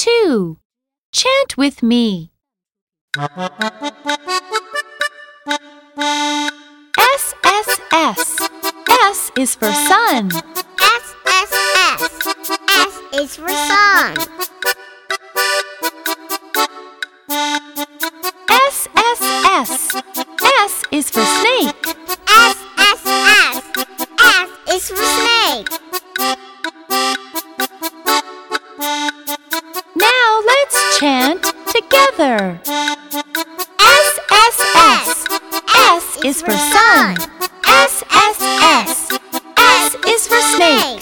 2. Chant with me. S, S, S. S is for sun. S S S. S is for sun. S, S, S. S is for snake. S S S. S is for snake. S S S. S is for sun. S S S. S is for snake.